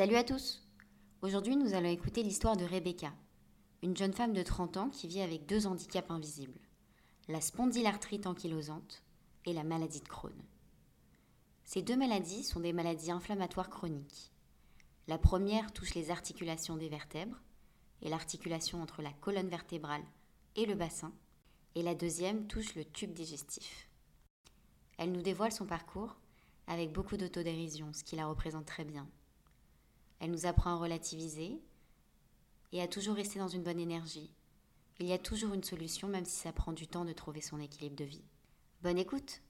Salut à tous Aujourd'hui, nous allons écouter l'histoire de Rebecca, une jeune femme de 30 ans qui vit avec deux handicaps invisibles, la spondylarthrite ankylosante et la maladie de Crohn. Ces deux maladies sont des maladies inflammatoires chroniques. La première touche les articulations des vertèbres et l'articulation entre la colonne vertébrale et le bassin, et la deuxième touche le tube digestif. Elle nous dévoile son parcours avec beaucoup d'autodérision, ce qui la représente très bien. Elle nous apprend à relativiser et à toujours rester dans une bonne énergie. Il y a toujours une solution, même si ça prend du temps de trouver son équilibre de vie. Bonne écoute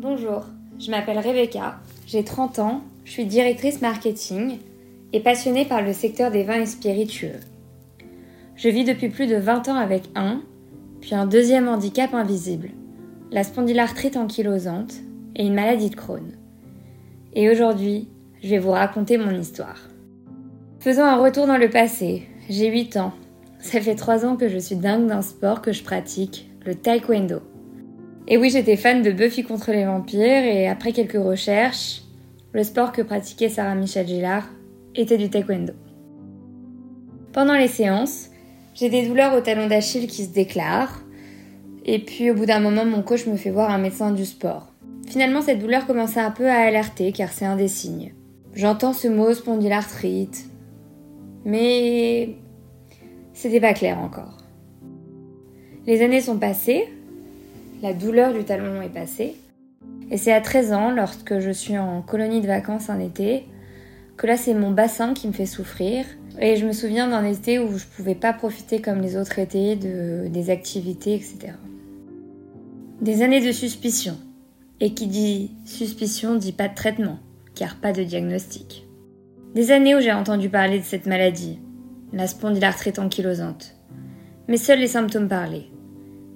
Bonjour, je m'appelle Rebecca, j'ai 30 ans, je suis directrice marketing et passionnée par le secteur des vins et spiritueux. Je vis depuis plus de 20 ans avec un, puis un deuxième handicap invisible, la spondylarthrite ankylosante et une maladie de Crohn. Et aujourd'hui, je vais vous raconter mon histoire. Faisons un retour dans le passé. J'ai 8 ans. Ça fait 3 ans que je suis dingue d'un sport que je pratique, le taekwondo. Et oui, j'étais fan de Buffy contre les vampires et après quelques recherches, le sport que pratiquait Sarah Michel Gillard était du taekwondo. Pendant les séances, j'ai des douleurs au talon d'Achille qui se déclarent. Et puis au bout d'un moment, mon coach me fait voir un médecin du sport. Finalement, cette douleur commençait un peu à alerter car c'est un des signes. J'entends ce mot spondylarthrite, mais c'était pas clair encore. Les années sont passées, la douleur du talon est passée, et c'est à 13 ans, lorsque je suis en colonie de vacances un été, que là c'est mon bassin qui me fait souffrir. Et je me souviens d'un été où je pouvais pas profiter comme les autres étés de, des activités, etc. Des années de suspicion. Et qui dit suspicion dit pas de traitement, car pas de diagnostic. Des années où j'ai entendu parler de cette maladie, la spondylarthrite ankylosante. Mais seuls les symptômes parlaient.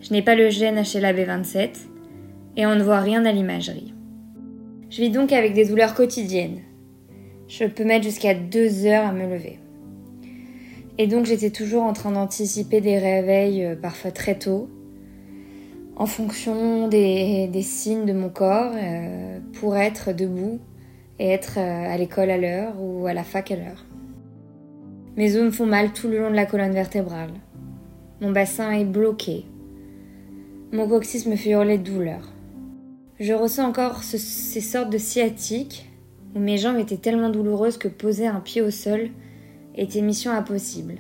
Je n'ai pas le gène HLA-B27, et on ne voit rien à l'imagerie. Je vis donc avec des douleurs quotidiennes. Je peux mettre jusqu'à deux heures à me lever. Et donc j'étais toujours en train d'anticiper des réveils euh, parfois très tôt, en fonction des, signes de mon corps, euh, pour être debout et être euh, à l'école à l'heure ou à la fac à l'heure. Mes os me font mal tout le long de la colonne vertébrale. Mon bassin est bloqué. Mon coccyx me fait hurler de douleur. Je ressens encore ces sortes de sciatiques où mes jambes étaient tellement douloureuses que poser un pied au sol était mission impossible.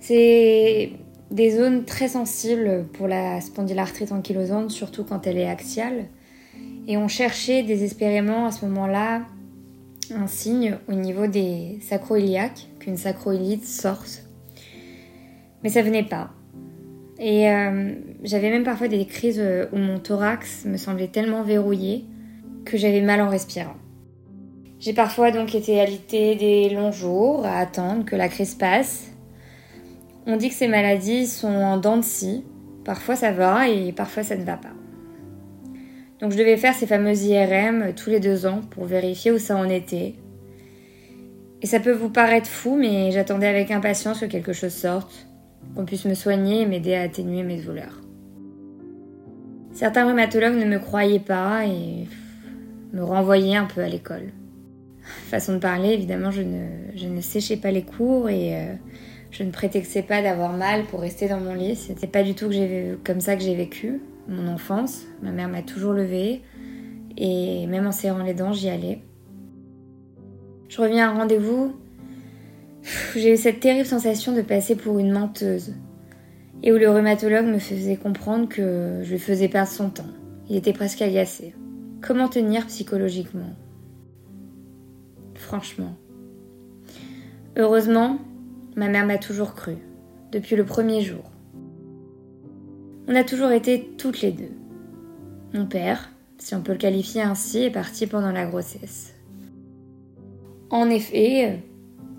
C'est des zones très sensibles pour la spondylarthrite ankylosante, surtout quand elle est axiale. Et on cherchait désespérément à ce moment-là un signe au niveau des sacroiliaques, qu'une sacroiliite sorte. Mais ça venait pas. Et euh, j'avais même parfois des crises euh, où mon thorax me semblait tellement verrouillé que j'avais mal en respirant. J'ai parfois donc été alitée des longs jours à attendre que la crise passe. On dit que ces maladies sont en dents de scie. Parfois ça va et parfois ça ne va pas. Donc je devais faire ces fameuses IRM tous les deux ans pour vérifier où ça en était. Et ça peut vous paraître fou, mais j'attendais avec impatience que quelque chose sorte qu'on puisse me soigner et m'aider à atténuer mes douleurs. Certains rhumatologues ne me croyaient pas et me renvoyaient un peu à l'école. Façon de parler, évidemment, je ne, séchais pas les cours et euh, je ne prétextais pas d'avoir mal pour rester dans mon lit. C'était pas du tout que comme ça que j'ai vécu mon enfance. Ma mère m'a toujours levée et même en serrant les dents, j'y allais. Je reviens à un rendez-vous j'ai eu cette terrible sensation de passer pour une menteuse, et où le rhumatologue me faisait comprendre que je lui faisais perdre son temps. Il était presque agacé. Comment tenir psychologiquement? Franchement. Heureusement, ma mère m'a toujours cru, depuis le premier jour. On a toujours été toutes les deux. Mon père, si on peut le qualifier ainsi, est parti pendant la grossesse. En effet,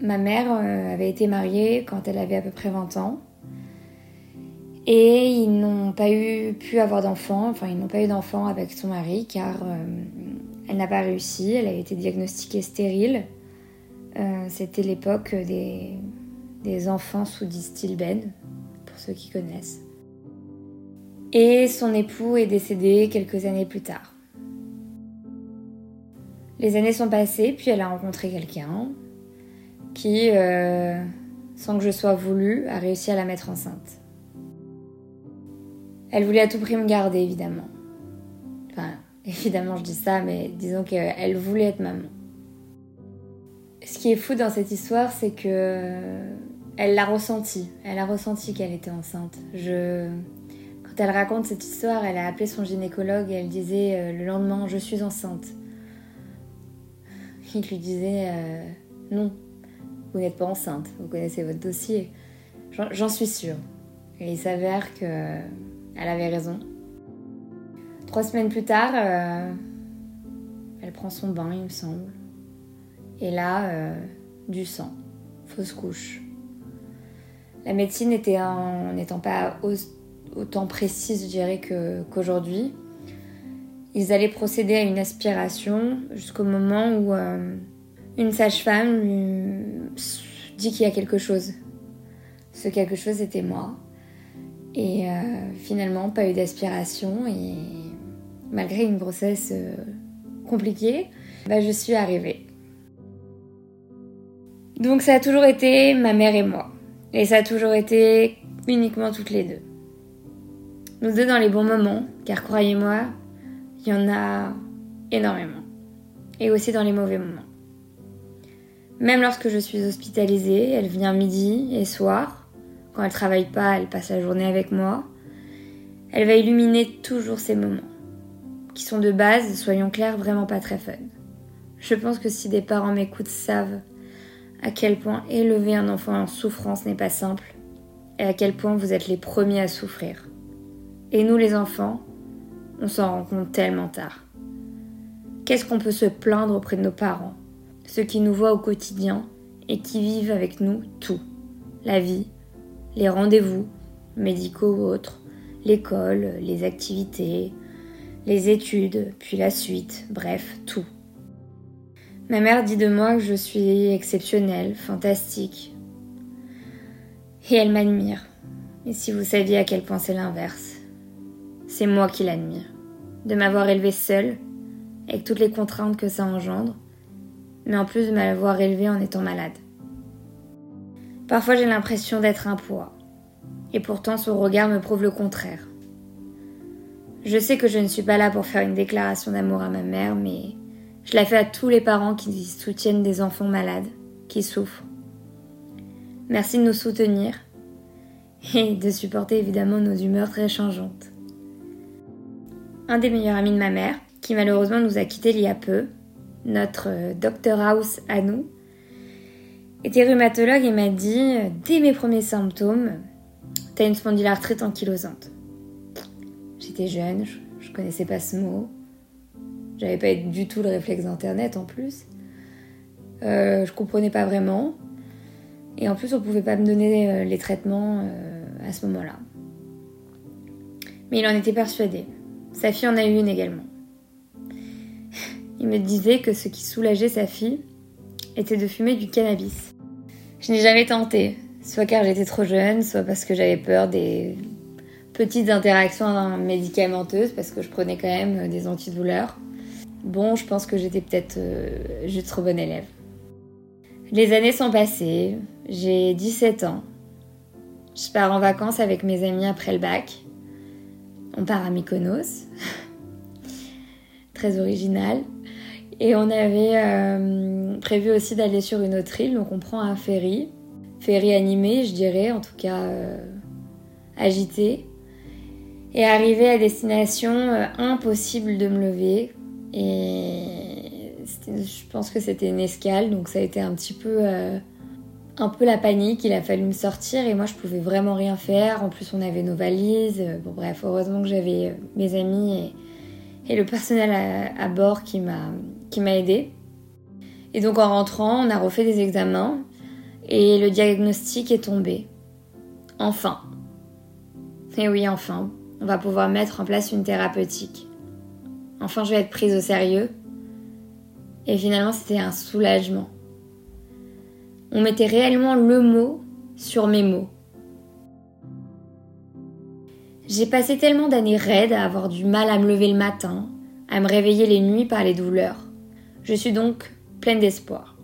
Ma mère euh, avait été mariée quand elle avait à peu près 20 ans. Et ils n'ont pas eu, pu avoir d'enfants, enfin ils n'ont pas eu d'enfants avec son mari car euh, elle n'a pas réussi, elle a été diagnostiquée stérile Euh, c'était l'époque des, enfants sous distilbène, pour ceux qui connaissent. Et son époux est décédé quelques années plus tard. Les années sont passées, puis elle a rencontré quelqu'un qui, euh, sans que je sois voulu, a réussi à la mettre enceinte. Elle voulait à tout prix me garder, évidemment. Enfin, évidemment, je dis ça, mais disons qu'elle voulait être maman. Ce qui est fou dans cette histoire, c'est que elle l'a ressenti. Elle a ressenti qu'elle était enceinte. Quand elle raconte cette histoire, elle a appelé son gynécologue et elle disait euh, le lendemain, je suis enceinte. Il lui disait euh, non, vous n'êtes pas enceinte, vous connaissez votre dossier. J'en suis sûre. Et il s'avère que elle avait raison. Trois semaines plus tard, euh, elle prend son bain, il me semble. Et là, euh, du sang, fausse couche. La médecine n'étant pas autant précise, je dirais, qu'aujourd'hui, ils allaient procéder à une aspiration jusqu'au moment où euh, une sage-femme lui dit qu'il y a quelque chose. Ce quelque chose était moi. Et euh, finalement, pas eu d'aspiration. Et malgré une grossesse euh, compliquée, bah, je suis arrivée. Donc ça a toujours été ma mère et moi. Et ça a toujours été uniquement toutes les deux. Nous deux dans les bons moments, car croyez-moi, il y en a énormément. Et aussi dans les mauvais moments. Même lorsque je suis hospitalisée, elle vient midi et soir. Quand elle travaille pas, elle passe la journée avec moi. Elle va illuminer toujours ces moments, qui sont de base, soyons clairs, vraiment pas très fun. Je pense que si des parents m'écoutent savent à quel point élever un enfant en souffrance n'est pas simple et à quel point vous êtes les premiers à souffrir. Et nous les enfants, on s'en rend compte tellement tard. Qu'est-ce qu'on peut se plaindre auprès de nos parents, ceux qui nous voient au quotidien et qui vivent avec nous tout, la vie, les rendez-vous, médicaux ou autres, l'école, les activités, les études, puis la suite, bref, tout. Ma mère dit de moi que je suis exceptionnelle, fantastique. Et elle m'admire. Et si vous saviez à quel point c'est l'inverse, c'est moi qui l'admire de m'avoir élevée seule, avec toutes les contraintes que ça engendre, mais en plus de m'avoir élevée en étant malade. Parfois j'ai l'impression d'être un poids, et pourtant son regard me prouve le contraire. Je sais que je ne suis pas là pour faire une déclaration d'amour à ma mère, mais je la fais à tous les parents qui soutiennent des enfants malades, qui souffrent. Merci de nous soutenir et de supporter évidemment nos humeurs très changeantes un des meilleurs amis de ma mère, qui malheureusement nous a quittés il y a peu, notre euh, Dr House à nous, était rhumatologue et m'a dit, euh, dès mes premiers symptômes, t'as une spondylarthrite ankylosante. J'étais jeune, je, connaissais pas ce mot. J'avais pas du tout le réflexe d'internet en plus. Euh, je comprenais pas vraiment. Et en plus, on pouvait pas me donner euh, les traitements à ce moment-là. Mais il en était persuadé. Sa fille en a eu une également. Il me disait que ce qui soulageait sa fille était de fumer du cannabis. Je n'ai jamais tenté, soit car j'étais trop jeune, soit parce que j'avais peur des petites interactions médicamenteuses, parce que je prenais quand même des antidouleurs. Bon, je pense que j'étais peut-être euh, juste trop bonne élève. Les années sont passées, j'ai 17 ans. Je pars en vacances avec mes amis après le bac. On part à Mykonos. Très original. Et on avait euh, prévu aussi d'aller sur une autre île, donc on prend un ferry. Ferry animé, je dirais, en tout cas euh, agité. Et arrivé à destination, euh, impossible de me lever. Et je pense que c'était une escale, donc ça a été un petit peu un peu la panique, il a fallu me sortir et moi je pouvais vraiment rien faire. En plus on avait nos valises. Bon bref, heureusement que j'avais mes amis et, le personnel à, bord qui m'a qui m'a aidé. Et donc en rentrant, on a refait des examens et le diagnostic est tombé. Enfin. Et oui, enfin, on va pouvoir mettre en place une thérapeutique. Enfin, je vais être prise au sérieux. Et finalement, c'était un soulagement. on mettait réellement le mot sur mes mots. J'ai passé tellement d'années raides à avoir du mal à me lever le matin, à me réveiller les nuits par les douleurs. Je suis donc pleine d'espoir.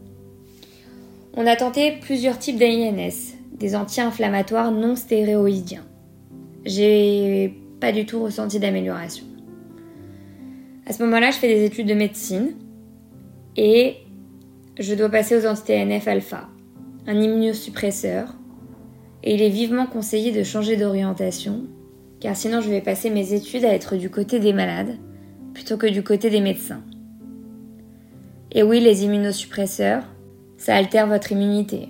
On a tenté plusieurs types d'AINS, des anti-inflammatoires non stéroïdiens. J'ai pas du tout ressenti d'amélioration. À ce moment-là, je fais des études de médecine et je dois passer aux anti-TNF alpha, un immunosuppresseur, et il est vivement conseillé de changer d'orientation, car sinon je vais passer mes études à être du côté des malades plutôt que du côté des médecins. Et oui, les immunosuppresseurs, ça altère votre immunité.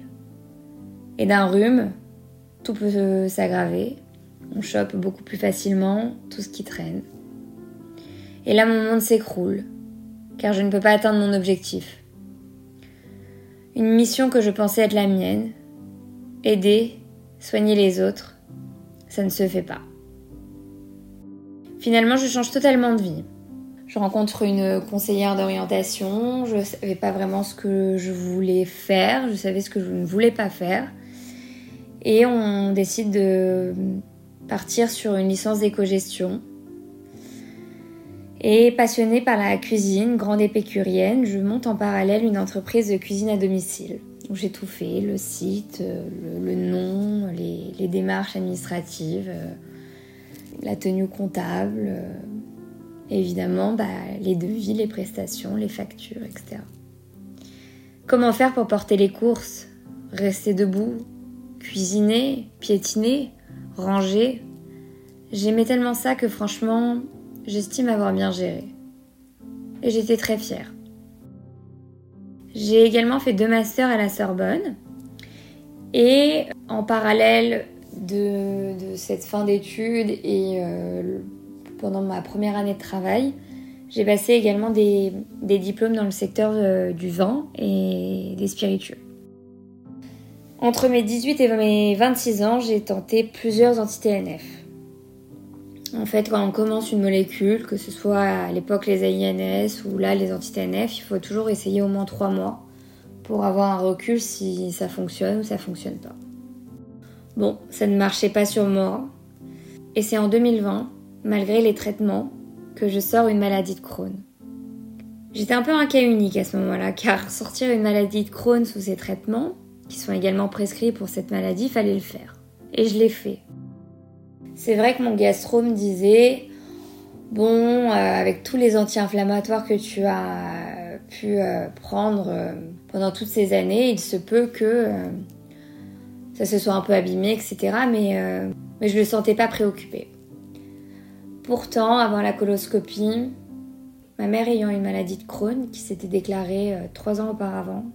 Et d'un rhume, tout peut s'aggraver. On chope beaucoup plus facilement tout ce qui traîne. Et là, mon monde s'écroule, car je ne peux pas atteindre mon objectif. Une mission que je pensais être la mienne, aider, soigner les autres, ça ne se fait pas. Finalement, je change totalement de vie. Je rencontre une conseillère d'orientation, je ne savais pas vraiment ce que je voulais faire, je savais ce que je ne voulais pas faire. Et on décide de partir sur une licence d'éco-gestion. Et passionnée par la cuisine, grande épicurienne, je monte en parallèle une entreprise de cuisine à domicile. J'ai tout fait, le site, le, nom, les, démarches administratives, la tenue comptable, évidemment, bah, les devis, les prestations, les factures, etc. Comment faire pour porter les courses? Rester debout Cuisiner Piétiner Ranger? J'aimais tellement ça que franchement, j'estime avoir bien géré. Et j'étais très fière. J'ai également fait deux masters à la Sorbonne. Et en parallèle de, cette fin d'études et euh, pendant ma première année de travail, j'ai passé également des, diplômes dans le secteur euh, du vin et des spiritueux. Entre mes 18 et mes 26 ans, j'ai tenté plusieurs anti-TNF. En fait, quand on commence une molécule, que ce soit à l'époque les AINS ou là les anti-TNF, il faut toujours essayer au moins 3 mois pour avoir un recul si ça fonctionne ou ça fonctionne pas. Bon, ça ne marchait pas sur moi. Et c'est en 2020 malgré les traitements, que je sors une maladie de Crohn. J'étais un peu un cas unique à ce moment-là, car sortir une maladie de Crohn sous ces traitements, qui sont également prescrits pour cette maladie, fallait le faire. Et je l'ai fait. C'est vrai que mon gastro me disait, bon, euh, avec tous les anti-inflammatoires que tu as pu euh, prendre euh, pendant toutes ces années, il se peut que ça se soit un peu abîmé, etc. Mais, mais je le sentais pas préoccupé. Pourtant, avant la coloscopie, ma mère ayant une maladie de Crohn qui s'était déclarée euh, trois ans auparavant,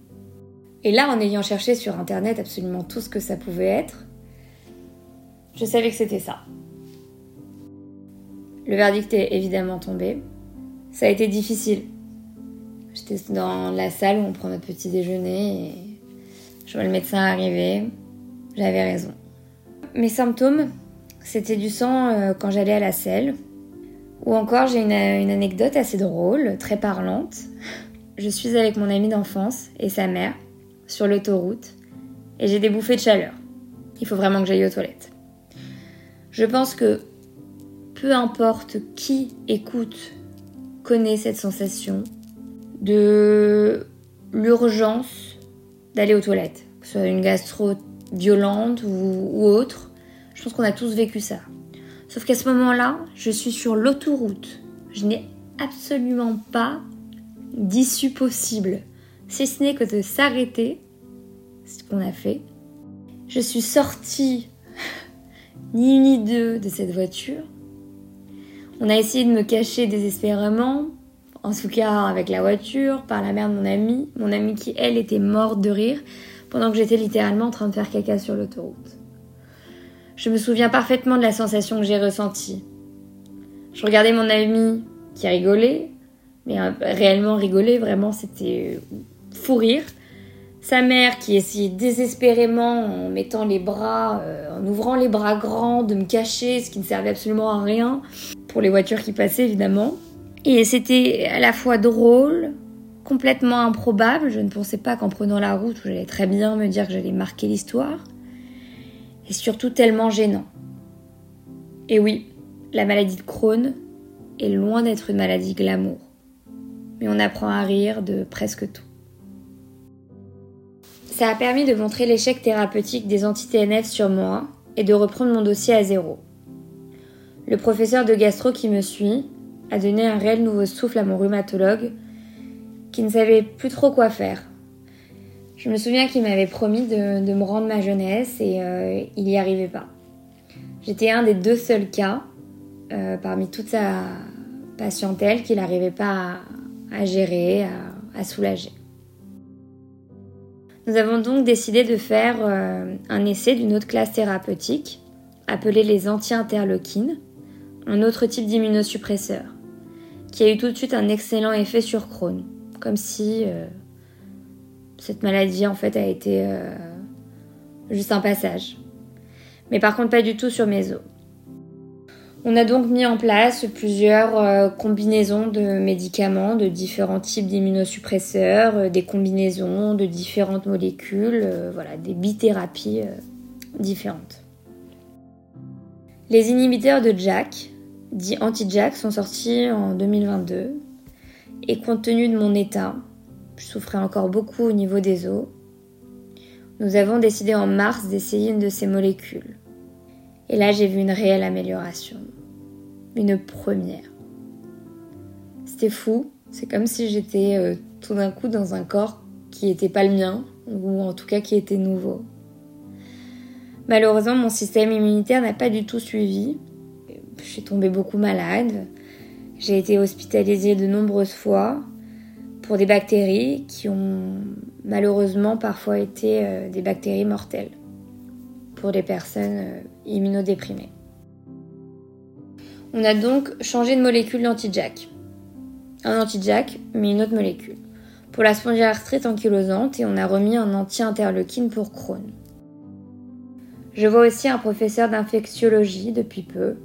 et là en ayant cherché sur internet absolument tout ce que ça pouvait être, je savais que c'était ça. Le verdict est évidemment tombé. Ça a été difficile. J'étais dans la salle où on prend notre petit déjeuner et je vois le médecin arriver. J'avais raison. Mes symptômes, c'était du sang euh, quand j'allais à la selle. Ou encore, j'ai une, anecdote assez drôle, très parlante. Je suis avec mon ami d'enfance et sa mère sur l'autoroute et j'ai des bouffées de chaleur. Il faut vraiment que j'aille aux toilettes. Je pense que peu importe qui écoute, connaît cette sensation de l'urgence d'aller aux toilettes, que ce soit une gastro violente ou autre. Je pense qu'on a tous vécu ça. Sauf qu'à ce moment-là, je suis sur l'autoroute. Je n'ai absolument pas d'issue possible, si ce n'est que de s'arrêter, ce qu'on a fait. Je suis sortie ni une ni deux de cette voiture. On a essayé de me cacher désespérément, en tout cas avec la voiture, par la mère de mon ami, mon ami qui elle était morte de rire, pendant que j'étais littéralement en train de faire caca sur l'autoroute. Je me souviens parfaitement de la sensation que j'ai ressentie. Je regardais mon ami qui rigolait, mais euh, réellement rigolait, vraiment c'était fou rire. Sa mère qui essayait désespérément en mettant les bras, euh, en ouvrant les bras grands, de me cacher, ce qui ne servait absolument à rien, pour les voitures qui passaient évidemment. Et c'était à la fois drôle complètement improbable. Je ne pensais pas qu'en prenant la route, j'allais très bien me dire que j'allais marquer l'histoire. Et surtout tellement gênant. Et oui, la maladie de Crohn est loin d'être une maladie glamour. Mais on apprend à rire de presque tout. Ça a permis de montrer l'échec thérapeutique des anti-TNF sur moi et de reprendre mon dossier à zéro. Le professeur de gastro qui me suit a donné un réel nouveau souffle à mon rhumatologue qui ne savait plus trop quoi faire. Je me souviens qu'il m'avait promis de, me rendre ma jeunesse et euh, il n'y arrivait pas. J'étais un des deux seuls cas euh, parmi toute sa patientèle qu'il n'arrivait pas à, gérer, à soulager. Nous avons donc décidé de faire euh, un essai d'une autre classe thérapeutique, appelée les anti-interleukines, un autre type d'immunosuppresseur, qui a eu tout de suite un excellent effet sur Crohn, comme si cette maladie en fait a été euh, juste un passage. Mais par contre pas du tout sur mes os. On a donc mis en place plusieurs euh, combinaisons de médicaments de différents types d'immunosuppresseurs, euh, des combinaisons de différentes molécules, voilà, des bithérapies différentes. Les inhibiteurs de JAK, dits anti-JAK, sont sortis en 2022 et compte tenu de mon état, je souffrais encore beaucoup au niveau des os, nous avons décidé en mars d'essayer une de ces molécules. Et là, j'ai vu une réelle amélioration. Une première. C'était fou. C'est comme si j'étais euh, tout d'un coup dans un corps qui n'était pas le mien, ou en tout cas qui était nouveau. Malheureusement, mon système immunitaire n'a pas du tout suivi. Je suis tombée beaucoup malade. J'ai été hospitalisée de nombreuses fois pour des bactéries qui ont malheureusement parfois été euh, des bactéries mortelles pour les personnes euh, immunodéprimées. On a donc changé de molécule d'anti-jack. Un anti-jack, mais une autre molécule. Pour la spondylarthrite ankylosante et on a remis un anti-interleukine pour Crohn. Je vois aussi un professeur d'infectiologie depuis peu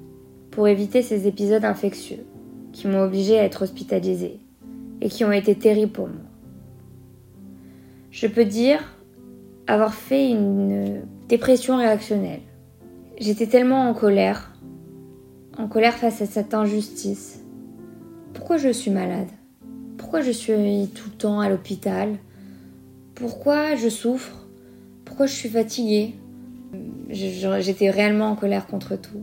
pour éviter ces épisodes infectieux qui m'ont obligé à être hospitalisée et qui ont été terribles pour moi. Je peux dire avoir fait une dépression réactionnelle. J'étais tellement en colère, en colère face à cette injustice. Pourquoi je suis malade? Pourquoi je suis tout le temps à l'hôpital? Pourquoi je souffre? Pourquoi je suis fatiguée? J'étais réellement en colère contre tout.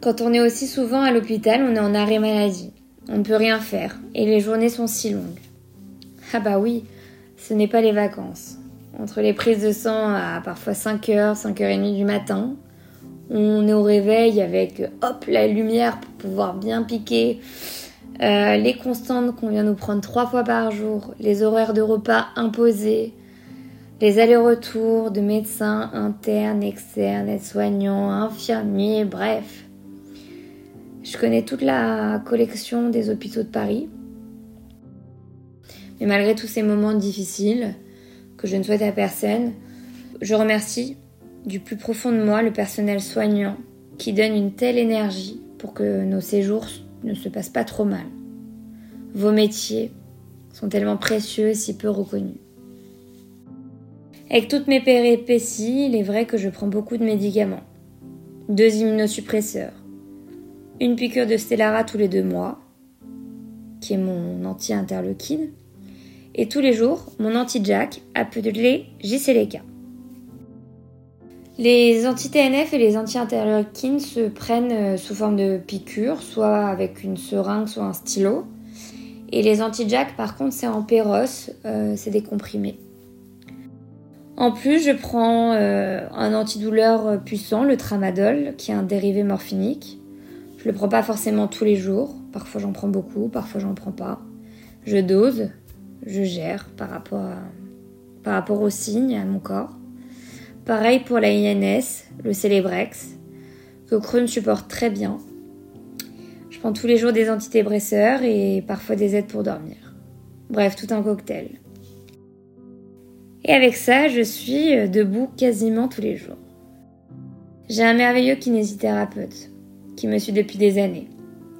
Quand on est aussi souvent à l'hôpital, on est en arrêt maladie. On ne peut rien faire et les journées sont si longues. Ah bah oui, ce n'est pas les vacances. Entre les prises de sang à parfois 5h, 5h30 du matin, on est au réveil avec hop la lumière pour pouvoir bien piquer, euh, les constantes qu'on vient nous prendre trois fois par jour, les horaires de repas imposés, les allers-retours de médecins internes, externes, aides-soignants, infirmiers, bref. Je connais toute la collection des hôpitaux de Paris. Mais malgré tous ces moments difficiles, que je ne souhaite à personne, je remercie du plus profond de moi le personnel soignant qui donne une telle énergie pour que nos séjours ne se passent pas trop mal. Vos métiers sont tellement précieux et si peu reconnus. Avec toutes mes péripéties, il est vrai que je prends beaucoup de médicaments. Deux immunosuppresseurs. Une piqûre de Stellara tous les deux mois, qui est mon anti-interleukine, et tous les jours mon anti-jack appelé JCLK. Les anti-TNF et les anti-interleukines se prennent euh, sous forme de piqûres, soit avec une seringue, soit un stylo. Et les anti-jack, par contre, c'est en péros, euh, c'est des comprimés. En plus, je prends euh, un antidouleur puissant, le tramadol, qui est un dérivé morphinique. Je le prends pas forcément tous les jours. Parfois, j'en prends beaucoup, parfois, j'en prends pas. Je dose, je gère par rapport, à, par aux signes, à mon corps. Pareil pour la INS, le Celebrex, que Crohn supporte très bien. Je prends tous les jours des antidépresseurs et parfois des aides pour dormir. Bref, tout un cocktail. Et avec ça, je suis euh, debout quasiment tous les jours. J'ai un merveilleux kinésithérapeute qui me suit depuis des années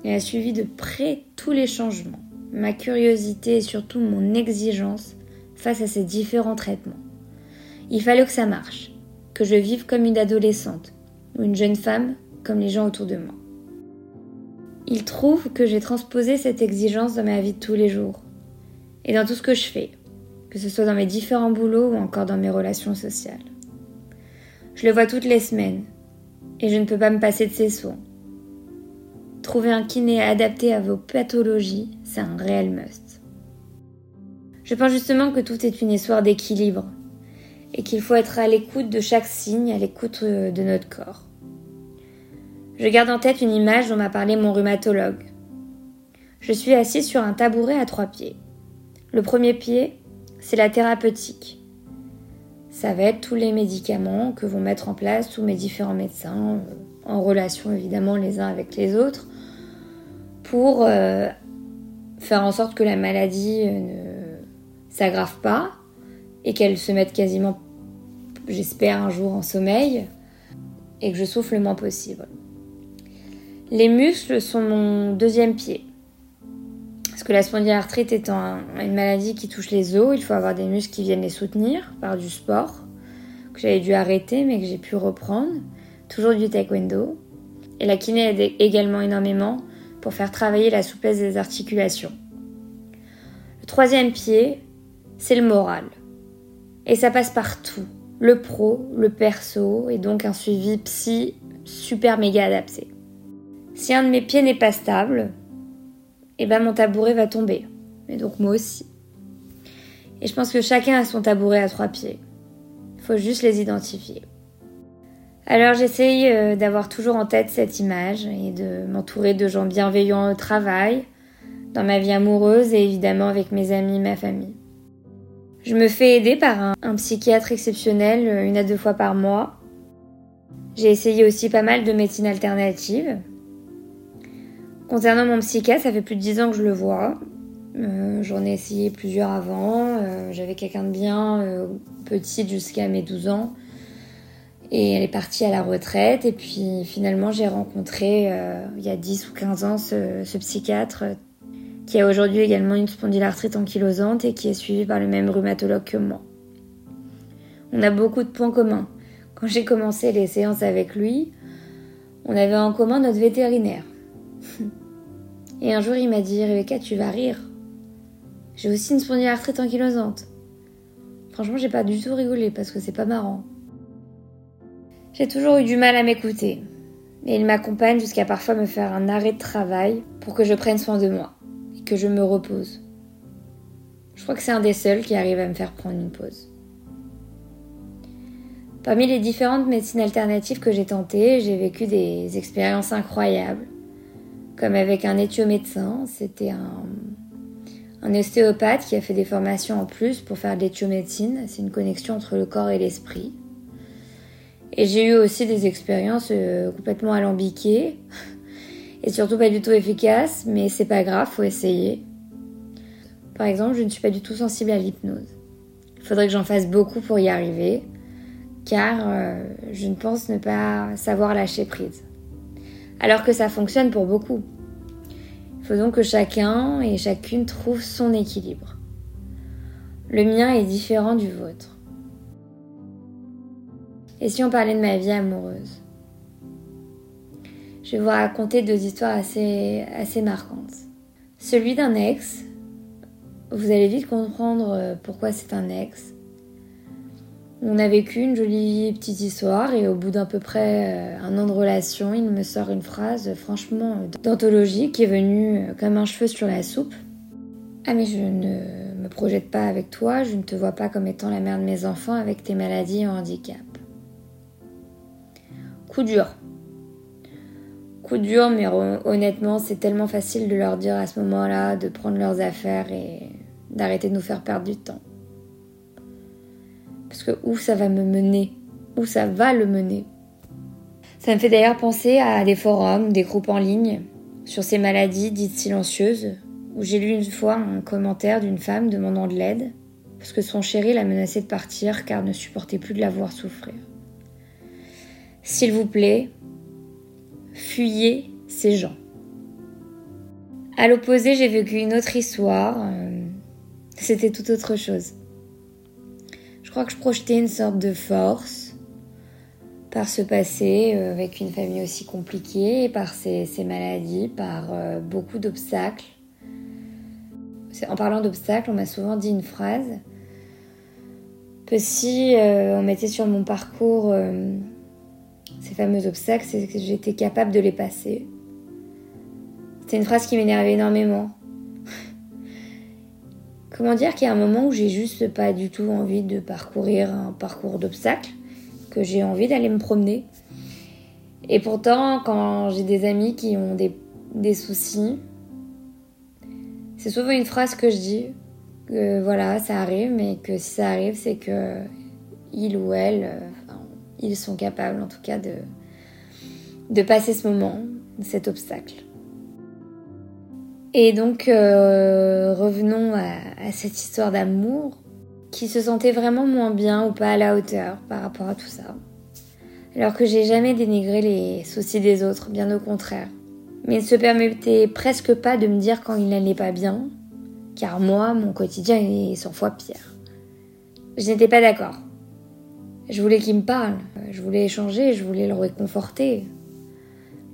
et a suivi de près tous les changements ma curiosité et surtout mon exigence face à ces différents traitements. Il fallait que ça marche, que je vive comme une adolescente ou une jeune femme comme les gens autour de moi. Il trouve que j'ai transposé cette exigence dans ma vie de tous les jours et dans tout ce que je fais, que ce soit dans mes différents boulots ou encore dans mes relations sociales. Je le vois toutes les semaines et je ne peux pas me passer de ses soins. Trouver un kiné adapté à vos pathologies, c'est un réel must. Je pense justement que tout est une histoire d'équilibre et qu'il faut être à l'écoute de chaque signe, à l'écoute euh, de notre corps. Je garde en tête une image dont m'a parlé mon rhumatologue. Je suis assise sur un tabouret à trois pieds. Le premier pied, c'est la thérapeutique. Ça va être tous les médicaments que vont mettre en place tous mes différents médecins, euh, en relation évidemment les uns avec les autres, pour euh, faire en sorte que la maladie ne s'aggrave pas et qu'elle se mette quasiment, j'espère, un jour en sommeil et que je souffle le moins possible. Les muscles sont mon deuxième pied. Parce que la spondylarthrite étant une maladie qui touche les os, il faut avoir des muscles qui viennent les soutenir par du sport, que j'avais dû arrêter mais que j'ai pu reprendre. Toujours du taekwondo. Et la kiné aide également énormément pour faire travailler la souplesse des articulations. Le troisième pied, c'est le moral. Et ça passe par tout. Le pro, le perso, et donc un suivi psy super méga adapté. Si un de mes pieds n'est pas stable, eh ben mon tabouret va tomber. Et donc moi aussi. Et je pense que chacun a son tabouret à trois pieds. Il faut juste les identifier. Alors j'essaye euh, d'avoir toujours en tête cette image et de m'entourer de gens bienveillants au travail, dans ma vie amoureuse et évidemment avec mes amis, ma famille. Je me fais aider par un, psychiatre exceptionnel euh, une à deux fois par mois. J'ai essayé aussi pas mal de médecine alternative. Concernant mon psychiatre, ça fait plus de dix ans que je le vois. Euh, j'en ai essayé plusieurs avant. Euh, j'avais quelqu'un de bien, petite jusqu'à mes 12 ans. Et elle est partie à la retraite. Et puis finalement, j'ai rencontré il y a 10 ou 15 ans ce, psychiatre qui a aujourd'hui également une spondylarthrite ankylosante et qui est suivi par le même rhumatologue que moi. On a beaucoup de points communs. Quand j'ai commencé les séances avec lui, on avait en commun notre vétérinaire. Et un jour, il m'a dit Rebecca, tu vas rire. J'ai aussi une spondylarthrite ankylosante. Franchement, j'ai pas du tout rigolé parce que c'est pas marrant. J'ai toujours eu du mal à m'écouter. Et il m'accompagne jusqu'à parfois me faire un arrêt de travail pour que je prenne soin de moi que je me repose. Je crois que c'est un des seuls qui arrive à me faire prendre une pause. Parmi les différentes médecines alternatives que j'ai tentées, j'ai vécu des expériences incroyables. Comme avec un éthiomédecin, c'était un, un ostéopathe qui a fait des formations en plus pour faire de l'éthiomédecine. C'est une connexion entre le corps et l'esprit. Et j'ai eu aussi des expériences euh, complètement alambiquées, et surtout pas du tout efficace, mais c'est pas grave, faut essayer. Par exemple, je ne suis pas du tout sensible à l'hypnose. Il faudrait que j'en fasse beaucoup pour y arriver, car euh, je ne pense ne pas savoir lâcher prise. Alors que ça fonctionne pour beaucoup. Il faut donc que chacun et chacune trouve son équilibre. Le mien est différent du vôtre. Et si on parlait de ma vie amoureuse? Je vais vous raconter deux histoires assez, assez marquantes. Celui d'un ex, vous allez vite comprendre euh, pourquoi c'est un ex. On a vécu une jolie petite histoire et au bout d'à peu près euh, un an de relation, il me sort une phrase franchement d'anthologie qui est venue euh, comme un cheveu sur la soupe. Ah mais je ne me projette pas avec toi, je ne te vois pas comme étant la mère de mes enfants avec tes maladies et handicap. Coup dur coup dur, mais honnêtement, c'est tellement facile de leur dire à ce moment-là de prendre leurs affaires et d'arrêter de nous faire perdre du temps. Parce que où ça va me mener? Où ça va le mener? Ça me fait d'ailleurs penser à des forums, des groupes en ligne sur ces maladies dites silencieuses, où j'ai lu une fois un commentaire d'une femme demandant de l'aide parce que son chéri l'a menacé de partir car ne supportait plus de la voir souffrir. S'il vous plaît, fuyez ces gens. À l'opposé, j'ai vécu une autre histoire. Euh, c'était tout autre chose. Je crois que je projetais une sorte de force par ce passé euh, avec une famille aussi compliquée, par ces, maladies, par euh, beaucoup d'obstacles. En parlant d'obstacles, on m'a souvent dit une phrase que si on mettait sur mon parcours ces fameux obstacles, c'est que j'étais capable de les passer. C'est une phrase qui m'énervait énormément. Comment dire qu'il y a un moment où j'ai juste pas du tout envie de parcourir un parcours d'obstacles, que j'ai envie d'aller me promener. Et pourtant, quand j'ai des amis qui ont des, soucis, c'est souvent une phrase que je dis, que voilà, ça arrive, mais que si ça arrive, c'est que il ou elle, euh, ils sont capables en tout cas de, de passer ce moment, cet obstacle. Et donc, euh, revenons à, cette histoire d'amour qui se sentait vraiment moins bien ou pas à la hauteur par rapport à tout ça. Alors que j'ai jamais dénigré les soucis des autres, bien au contraire. Mais il ne se permettait presque pas de me dire quand il n'allait pas bien, car moi, mon quotidien est 100 fois pire. Je n'étais pas d'accord. Je voulais qu'il me parle, je voulais échanger, je voulais le réconforter,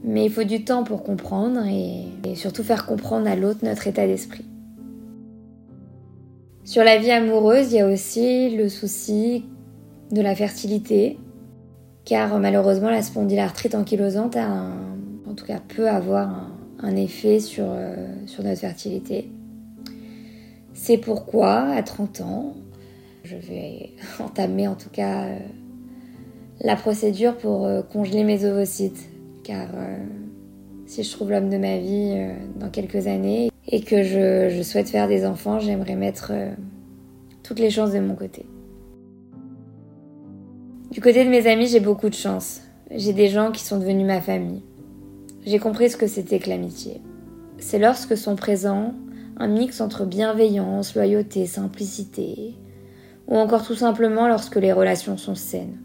mais il faut du temps pour comprendre et, surtout faire comprendre à l'autre notre état d'esprit. Sur la vie amoureuse, il y a aussi le souci de la fertilité, car malheureusement la spondylarthrite ankylosante a en tout cas peut avoir un, effet sur, euh, sur notre fertilité. C'est pourquoi, à 30 ans, je vais entamer en tout cas euh, la procédure pour euh, congeler mes ovocytes car euh, si je trouve l'homme de ma vie dans quelques années et que je, souhaite faire des enfants, j'aimerais mettre toutes les chances de mon côté. Du côté de mes amis, j'ai beaucoup de chance. J'ai des gens qui sont devenus ma famille. J'ai compris ce que c'était que l'amitié. C'est lorsque sont présents un mix entre bienveillance, loyauté, simplicité, ou encore tout simplement lorsque les relations sont saines.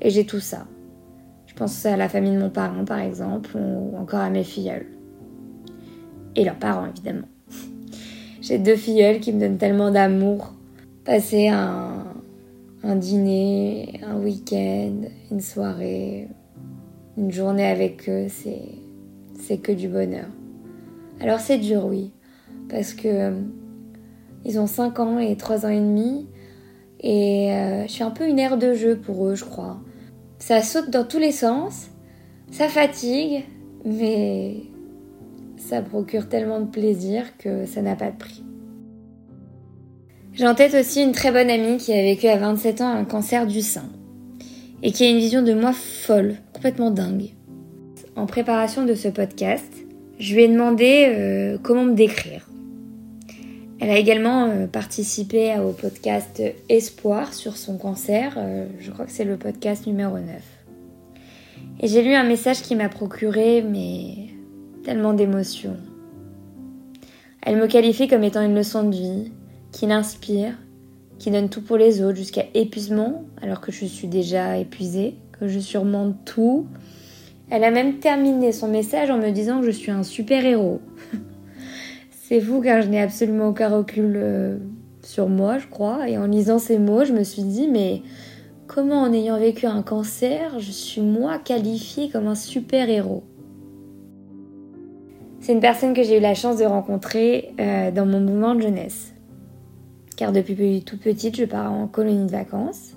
Et j'ai tout ça. Je pense à la famille de mon parent, par exemple, ou encore à mes filleuls. Et leurs parents, évidemment. J'ai deux filleuls qui me donnent tellement d'amour. Passer un, un dîner, un week-end, une soirée, une journée avec eux, c'est, que du bonheur. Alors c'est dur, oui, parce que euh, ils ont 5 ans et 3 ans et demi, et euh, je suis un peu une aire de jeu pour eux, je crois. Ça saute dans tous les sens, ça fatigue, mais ça procure tellement de plaisir que ça n'a pas de prix. J'ai en tête aussi une très bonne amie qui a vécu à 27 ans un cancer du sein et qui a une vision de moi folle, complètement dingue. En préparation de ce podcast, je lui ai demandé euh, comment me décrire. Elle a également euh, participé au podcast Espoir sur son cancer. Euh, je crois que c'est le podcast numéro 9. Et j'ai lu un message qui m'a procuré mais tellement d'émotions. Elle me qualifie comme étant une leçon de vie, qui l'inspire, qui donne tout pour les autres jusqu'à épuisement, alors que je suis déjà épuisée, que je surmonte tout. Elle a même terminé son message en me disant que je suis un super héros. C'est fou car je n'ai absolument aucun recul euh, sur moi, je crois. Et en lisant ces mots, je me suis dit, mais comment en ayant vécu un cancer, je suis moi qualifiée comme un super héros C'est une personne que j'ai eu la chance de rencontrer euh, dans mon mouvement de jeunesse. Car depuis tout petite, je pars en colonie de vacances.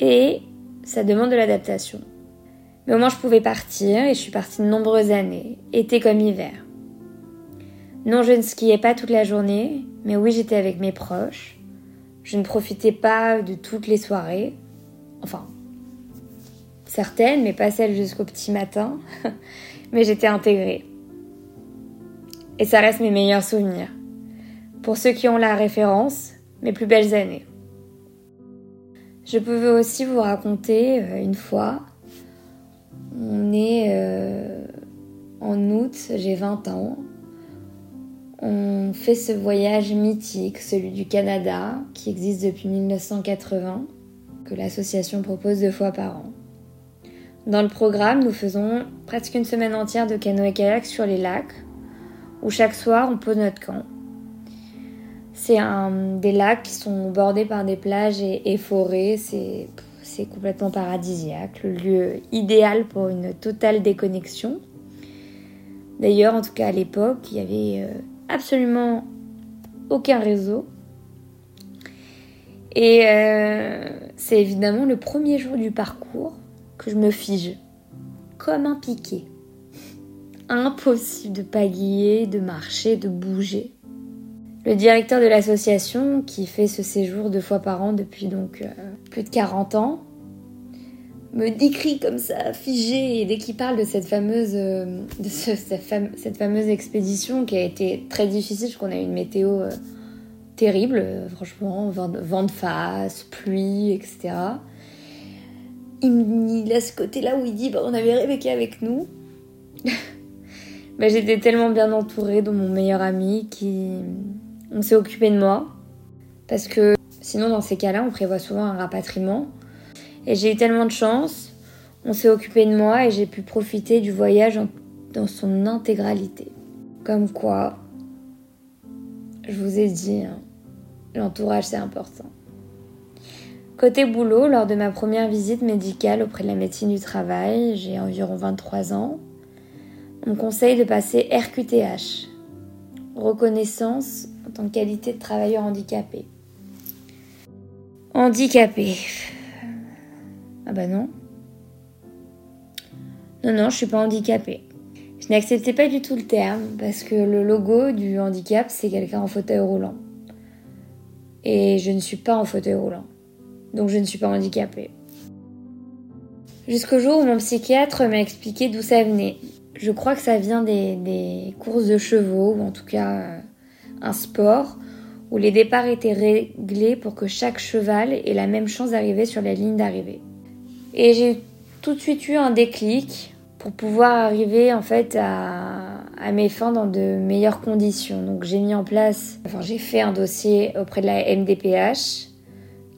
Et ça demande de l'adaptation. Mais au moins, je pouvais partir et je suis partie de nombreuses années, été comme hiver. Non, je ne skiais pas toute la journée, mais oui, j'étais avec mes proches. Je ne profitais pas de toutes les soirées. Enfin, certaines, mais pas celles jusqu'au petit matin. mais j'étais intégrée. Et ça reste mes meilleurs souvenirs. Pour ceux qui ont la référence, mes plus belles années. Je pouvais aussi vous raconter euh, une fois, on est euh, en août, j'ai 20 ans, on fait ce voyage mythique, celui du Canada, qui existe depuis 1980, que l'association propose deux fois par an. Dans le programme, nous faisons presque une semaine entière de canoë-kayak sur les lacs, où chaque soir on pose notre camp. C'est des lacs qui sont bordés par des plages et, forêts. C'est, complètement paradisiaque, le lieu idéal pour une totale déconnexion. D'ailleurs, en tout cas à l'époque, il y avait euh, absolument aucun réseau. Et euh, c'est évidemment le premier jour du parcours que je me fige, comme un piqué. Impossible de pagayer, de marcher, de bouger. Le directeur de l'association, qui fait ce séjour deux fois par an depuis donc euh, plus de 40 ans, me décrit comme ça, figé, et dès qu'il parle de cette fameuse, euh, de cette, fameuse expédition qui a été très difficile, parce qu'on a eu une météo euh, terrible, franchement, vent, de face, pluie, etc. Il, a ce côté-là où il dit bah, on avait Rebecca avec nous. bah, J'étais tellement bien entourée de mon meilleur ami qui on s'est occupé de moi. Parce que sinon, dans ces cas-là, on prévoit souvent un rapatriement. Et j'ai eu tellement de chance. On s'est occupé de moi et j'ai pu profiter du voyage dans son intégralité. Comme quoi, je vous ai dit, hein, l'entourage c'est important. Côté boulot, lors de ma première visite médicale auprès de la médecine du travail, j'ai environ 23 ans, on me conseille de passer RQTH, reconnaissance en tant que qualité de travailleur handicapé. Handicapé. Ah bah non. Non, non, je suis pas handicapée. Je n'acceptais pas du tout le terme parce que le logo du handicap, c'est quelqu'un en fauteuil roulant. Et je ne suis pas en fauteuil roulant. Donc je ne suis pas handicapée. Jusqu'au jour où mon psychiatre m'a expliqué d'où ça venait. Je crois que ça vient des, courses de chevaux, ou en tout cas euh, un sport, où les départs étaient réglés pour que chaque cheval ait la même chance d'arriver sur la ligne d'arrivée. Et j'ai tout de suite eu un déclic pour pouvoir arriver en fait à, mes fins dans de meilleures conditions. Donc j'ai mis en place, enfin j'ai fait un dossier auprès de la MDPH,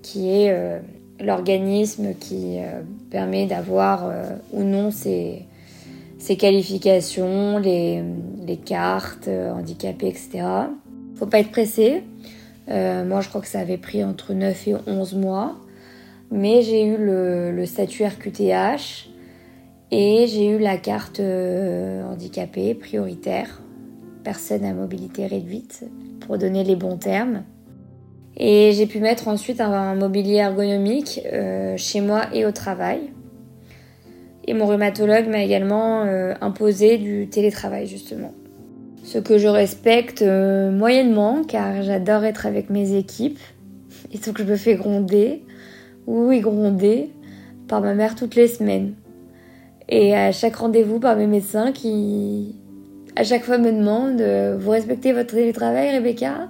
qui est euh, l'organisme qui euh, permet d'avoir ou non ces qualifications, les, cartes, euh, handicapées, etc. Faut pas être pressé. Euh, moi, je crois que ça avait pris entre 9 et 11 mois. Mais j'ai eu le, statut RQTH et j'ai eu la carte euh, handicapée prioritaire, personne à mobilité réduite, pour donner les bons termes. Et j'ai pu mettre ensuite un, mobilier ergonomique chez moi et au travail. Et mon rhumatologue m'a également euh, imposé du télétravail justement. Ce que je respecte euh, moyennement car j'adore être avec mes équipes. Et donc je me fais gronder, oui gronder, par ma mère toutes les semaines. Et à chaque rendez-vous par mes médecins qui à chaque fois me demandent euh, Vous respectez votre télétravail Rebecca?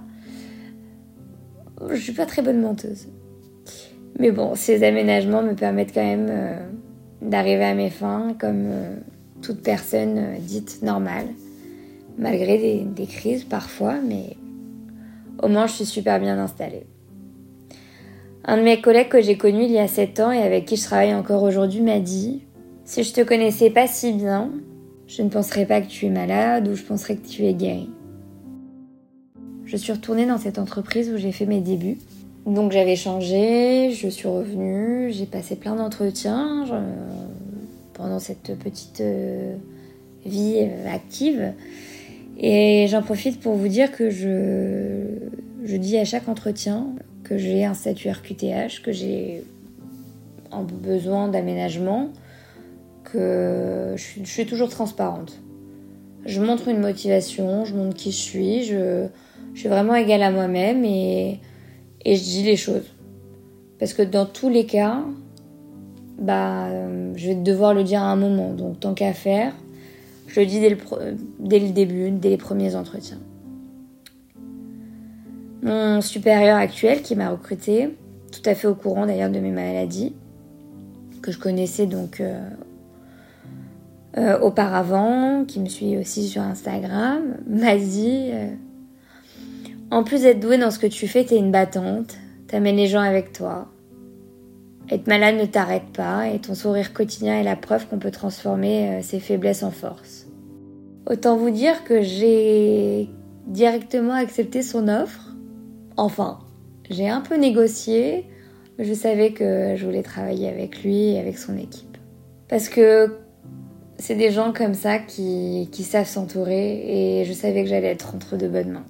Je suis pas très bonne menteuse. Mais bon, ces aménagements me permettent quand même d'arriver à mes fins comme euh, toute personne euh, dite normale, malgré des, crises parfois, mais au moins je suis super bien installée. Un de mes collègues que j'ai connu il y a 7 ans et avec qui je travaille encore aujourd'hui m'a dit Si je te connaissais pas si bien, je ne penserais pas que tu es malade ou je penserais que tu es guéri. Je suis retournée dans cette entreprise où j'ai fait mes débuts donc j'avais changé, je suis revenue, j'ai passé plein d'entretiens pendant cette petite euh, vie euh, active. Et j'en profite pour vous dire que je, je dis à chaque entretien que j'ai un statut RQTH, que j'ai un besoin d'aménagement, que je suis, toujours transparente. Je montre une motivation, je montre qui je suis, je, suis vraiment égale à moi-même et je dis les choses. Parce que dans tous les cas, bah, je vais devoir le dire à un moment. Donc tant qu'à faire, je le dis dès le début, dès les premiers entretiens. Mon supérieur actuel qui m'a recruté, tout à fait au courant d'ailleurs de mes maladies, que je connaissais donc euh, euh, auparavant, qui me suit aussi sur Instagram, m'a dit euh, en plus d'être douée dans ce que tu fais, t'es une battante, t'amènes les gens avec toi. Être malade ne t'arrête pas et ton sourire quotidien est la preuve qu'on peut transformer ses faiblesses en force. Autant vous dire que j'ai directement accepté son offre. Enfin, j'ai un peu négocié, mais je savais que je voulais travailler avec lui et avec son équipe. Parce que c'est des gens comme ça qui, savent s'entourer et je savais que j'allais être entre de bonnes mains.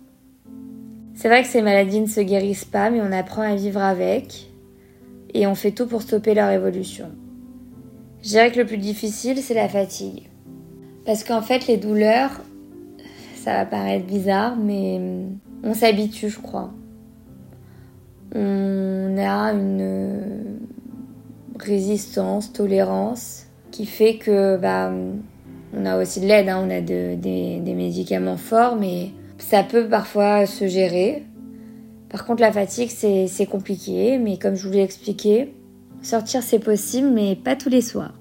C'est vrai que ces maladies ne se guérissent pas, mais on apprend à vivre avec et on fait tout pour stopper leur évolution. Je dirais que le plus difficile, c'est la fatigue. Parce qu'en fait, les douleurs, ça va paraître bizarre, mais on s'habitue, je crois. Une résistance, tolérance, qui fait que bah, on a aussi de l'aide, hein. on a des médicaments forts, mais ça peut parfois se gérer. Par contre, la fatigue, c'est compliqué, mais comme je vous l'ai expliqué, sortir c'est possible, mais pas tous les soirs.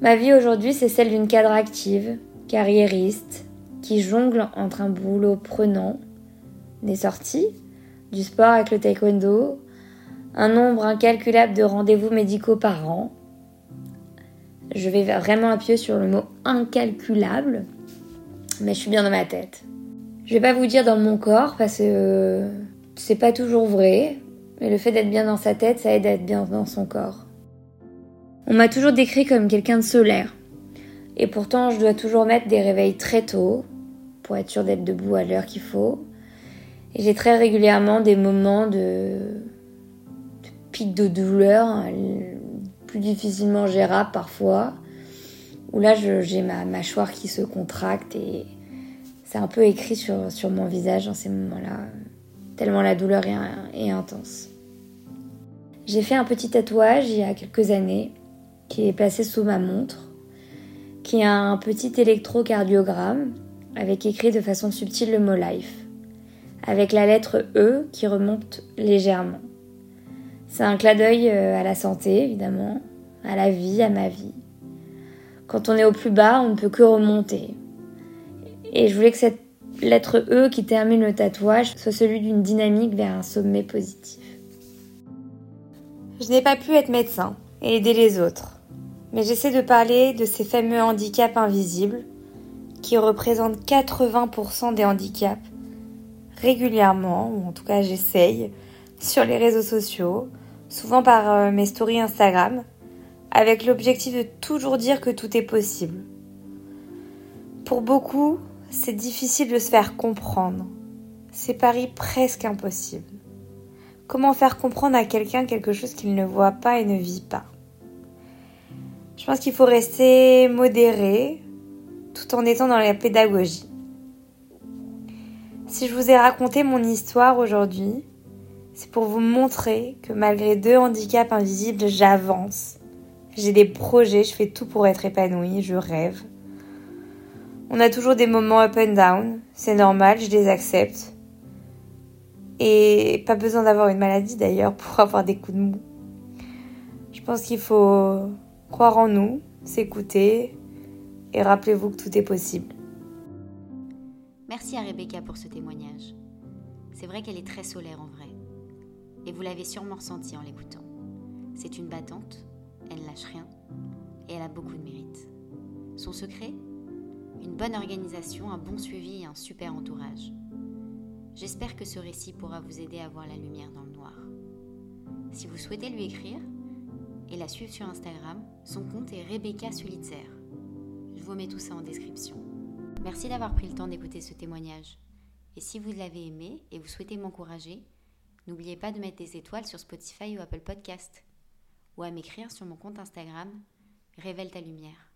Ma vie aujourd'hui, c'est celle d'une cadre active, carriériste, qui jongle entre un boulot prenant, des sorties, du sport avec le taekwondo, un nombre incalculable de rendez-vous médicaux par an. Je vais vraiment appuyer sur le mot incalculable, mais je suis bien dans ma tête. Je vais pas vous dire dans mon corps parce que euh, c'est pas toujours vrai, mais le fait d'être bien dans sa tête, ça aide à être bien dans son corps. On m'a toujours décrit comme quelqu'un de solaire. Et pourtant, je dois toujours mettre des réveils très tôt pour être sûr d'être debout à l'heure qu'il faut. J'ai très régulièrement des moments de, de pic de douleur, plus difficilement gérables parfois, où là j'ai ma mâchoire qui se contracte et c'est un peu écrit sur, sur mon visage dans ces moments-là, tellement la douleur est, est intense. J'ai fait un petit tatouage il y a quelques années qui est placé sous ma montre, qui a un petit électrocardiogramme avec écrit de façon subtile le mot life, avec la lettre E qui remonte légèrement. C'est un clin d'œil euh, à la santé, évidemment, à la vie, à ma vie. Quand on est au plus bas, on ne peut que remonter. Et je voulais que cette lettre E qui termine le tatouage soit celui d'une dynamique vers un sommet positif. Je n'ai pas pu être médecin et aider les autres, mais j'essaie de parler de ces fameux handicaps invisibles qui représentent 80% des handicaps régulièrement, ou en tout cas j'essaye, sur les réseaux sociaux, souvent par euh, mes stories Instagram, avec l'objectif de toujours dire que tout est possible. Pour beaucoup, c'est difficile de se faire comprendre. C'est pari presque impossible. Comment faire comprendre à quelqu'un quelque chose qu'il ne voit pas et ne vit pas? Je pense qu'il faut rester modéré tout en étant dans la pédagogie. Si je vous ai raconté mon histoire aujourd'hui, c'est pour vous montrer que malgré deux handicaps invisibles, j'avance j'ai des projets, je fais tout pour être épanouie, je rêve. On a toujours des moments up and down, c'est normal, je les accepte. Et pas besoin d'avoir une maladie d'ailleurs pour avoir des coups de mou. Je pense qu'il faut croire en nous, s'écouter et rappelez-vous que tout est possible. Merci à Rebecca pour ce témoignage. C'est vrai qu'elle est très solaire en vrai. Et vous l'avez sûrement ressenti en l'écoutant. C'est une battante, elle lâche rien et elle a beaucoup de mérite. Son secret? Une bonne organisation, un bon suivi et un super entourage. J'espère que ce récit pourra vous aider à voir la lumière dans le noir. Si vous souhaitez lui écrire et la suivre sur Instagram, son compte est Rebecca Sulitzer. Je vous mets tout ça en description. Merci d'avoir pris le temps d'écouter ce témoignage. Et si vous l'avez aimé et vous souhaitez m'encourager, n'oubliez pas de mettre des étoiles sur Spotify ou Apple Podcast ou à m'écrire sur mon compte Instagram Révèle ta lumière.